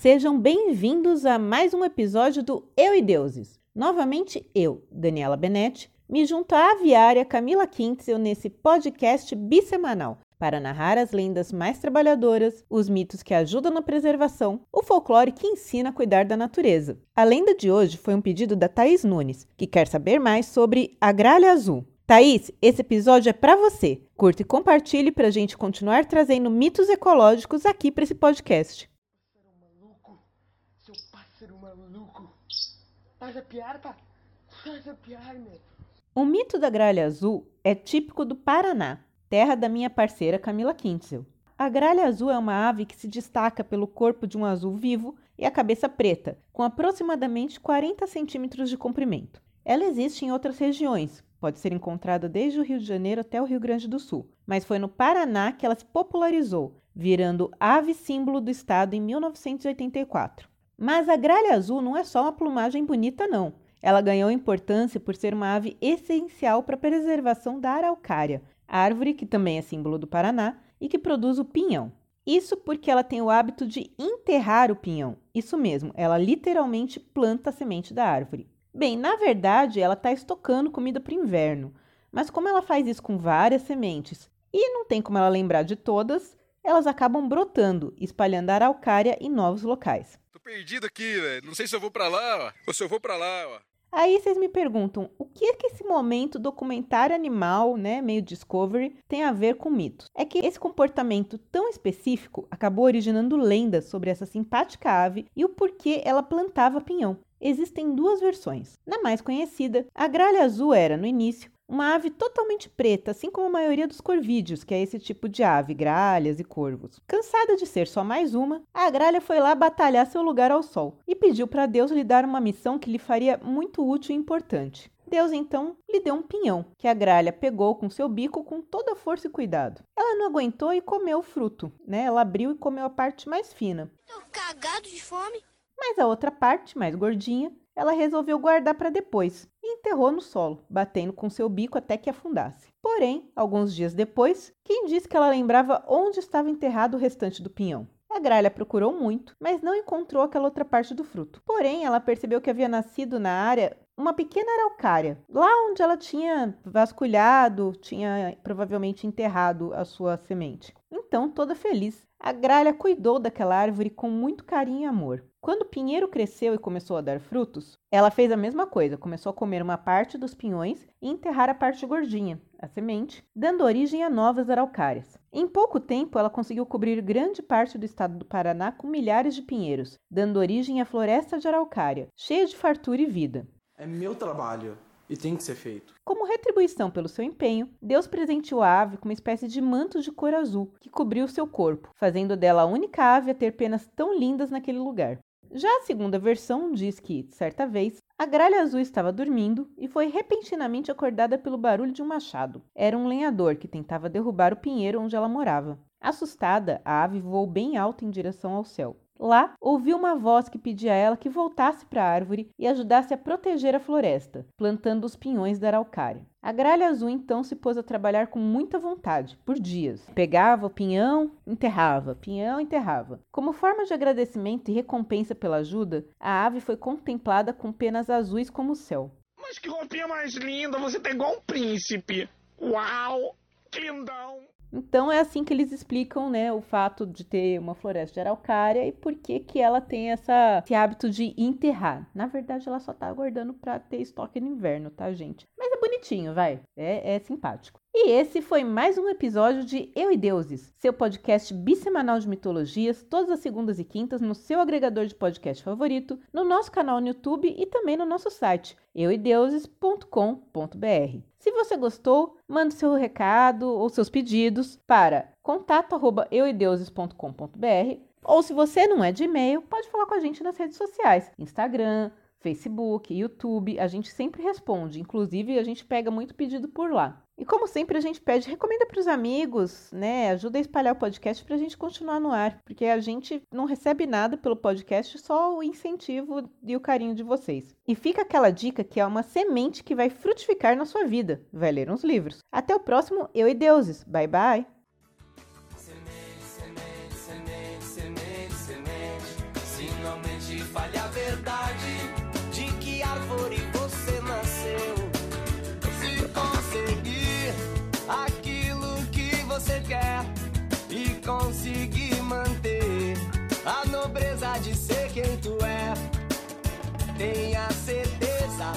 Sejam bem-vindos a mais um episódio do Eu e Deuses. Novamente eu, Daniela Benetti, me junto à aviária Camila Quintzel nesse podcast bissemanal para narrar as lendas mais trabalhadoras, os mitos que ajudam na preservação, o folclore que ensina a cuidar da natureza. A lenda de hoje foi um pedido da Thaís Nunes, que quer saber mais sobre a gralha azul. Thaís, esse episódio é para você. Curta e compartilhe para a gente continuar trazendo mitos ecológicos aqui para esse podcast. Maluco. Faz a faz a O mito da gralha azul é típico do Paraná, terra da minha parceira Camila Kintzel. A gralha azul é uma ave que se destaca pelo corpo de um azul vivo e a cabeça preta, com aproximadamente 40 centímetros de comprimento. Ela existe em outras regiões, pode ser encontrada desde o Rio de Janeiro até o Rio Grande do Sul, mas foi no Paraná que ela se popularizou, virando ave símbolo do estado em 1984. Mas a gralha azul não é só uma plumagem bonita, não. Ela ganhou importância por ser uma ave essencial para a preservação da araucária, árvore que também é símbolo do Paraná e que produz o pinhão. Isso porque ela tem o hábito de enterrar o pinhão. Isso mesmo, ela literalmente planta a semente da árvore. Bem, na verdade, ela está estocando comida para o inverno, mas como ela faz isso com várias sementes e não tem como ela lembrar de todas, elas acabam brotando, espalhando araucária em novos locais. Tô perdido aqui, velho. Não sei se eu vou para lá, ó, ou se eu vou para lá, ó. Aí vocês me perguntam, o que é que esse momento documentário animal, né, meio Discovery, tem a ver com mitos? É que esse comportamento tão específico acabou originando lendas sobre essa simpática ave e o porquê ela plantava pinhão. Existem duas versões. Na mais conhecida, a gralha azul era, no início, uma ave totalmente preta, assim como a maioria dos corvídeos, que é esse tipo de ave, gralhas e corvos. Cansada de ser só mais uma, a gralha foi lá batalhar seu lugar ao sol e pediu para Deus lhe dar uma missão que lhe faria muito útil e importante. Deus então lhe deu um pinhão, que a gralha pegou com seu bico com toda a força e cuidado. Ela não aguentou e comeu o fruto, né? Ela abriu e comeu a parte mais fina. Tô cagado de fome. Mas a outra parte, mais gordinha, ela resolveu guardar para depois e enterrou no solo, batendo com seu bico até que afundasse. Porém, alguns dias depois, quem disse que ela lembrava onde estava enterrado o restante do pinhão? A gralha procurou muito, mas não encontrou aquela outra parte do fruto. Porém, ela percebeu que havia nascido na área uma pequena araucária, lá onde ela tinha vasculhado, tinha provavelmente enterrado a sua semente. Então, toda feliz, a gralha cuidou daquela árvore com muito carinho e amor. Quando o pinheiro cresceu e começou a dar frutos, ela fez a mesma coisa, começou a comer uma parte dos pinhões e enterrar a parte gordinha, a semente, dando origem a novas araucárias. Em pouco tempo, ela conseguiu cobrir grande parte do estado do Paraná com milhares de pinheiros, dando origem à floresta de araucária, cheia de fartura e vida. É meu trabalho e tem que ser feito. Como retribuição pelo seu empenho, Deus presenteou a ave com uma espécie de manto de cor azul que cobriu seu corpo, fazendo dela a única ave a ter penas tão lindas naquele lugar. Já a segunda versão diz que, certa vez, a gralha azul estava dormindo e foi repentinamente acordada pelo barulho de um machado. Era um lenhador que tentava derrubar o pinheiro onde ela morava. Assustada, a ave voou bem alto em direção ao céu. Lá, ouviu uma voz que pedia a ela que voltasse para a árvore e ajudasse a proteger a floresta, plantando os pinhões da araucária. A gralha azul então se pôs a trabalhar com muita vontade, por dias. Pegava o pinhão, enterrava, pinhão, enterrava. Como forma de agradecimento e recompensa pela ajuda, a ave foi contemplada com penas azuis como o céu. Mas que roupinha mais linda! Você tá igual um príncipe! Uau! Que lindão! Então é assim que eles explicam, né, o fato de ter uma floresta de araucária e por que que ela tem essa, esse hábito de enterrar. Na verdade, ela só tá aguardando para ter estoque no inverno, tá, gente? Mas bonitinho, vai. É, é simpático. E esse foi mais um episódio de Eu e Deuses, seu podcast bissemanal de mitologias, todas as segundas e quintas no seu agregador de podcast favorito, no nosso canal no YouTube e também no nosso site euideuses.com.br. Se você gostou, mande seu recado ou seus pedidos para contato@euideuses.com.br ou se você não é de e-mail, pode falar com a gente nas redes sociais, Instagram, Facebook, YouTube, a gente sempre responde, inclusive a gente pega muito pedido por lá. E como sempre a gente pede, recomenda para os amigos, né? Ajuda a espalhar o podcast para a gente continuar no ar, porque a gente não recebe nada pelo podcast, só o incentivo e o carinho de vocês. E fica aquela dica que é uma semente que vai frutificar na sua vida. Vai ler uns livros. Até o próximo Eu e Deuses. Bye bye. Semente, semente, semente, Tenha certeza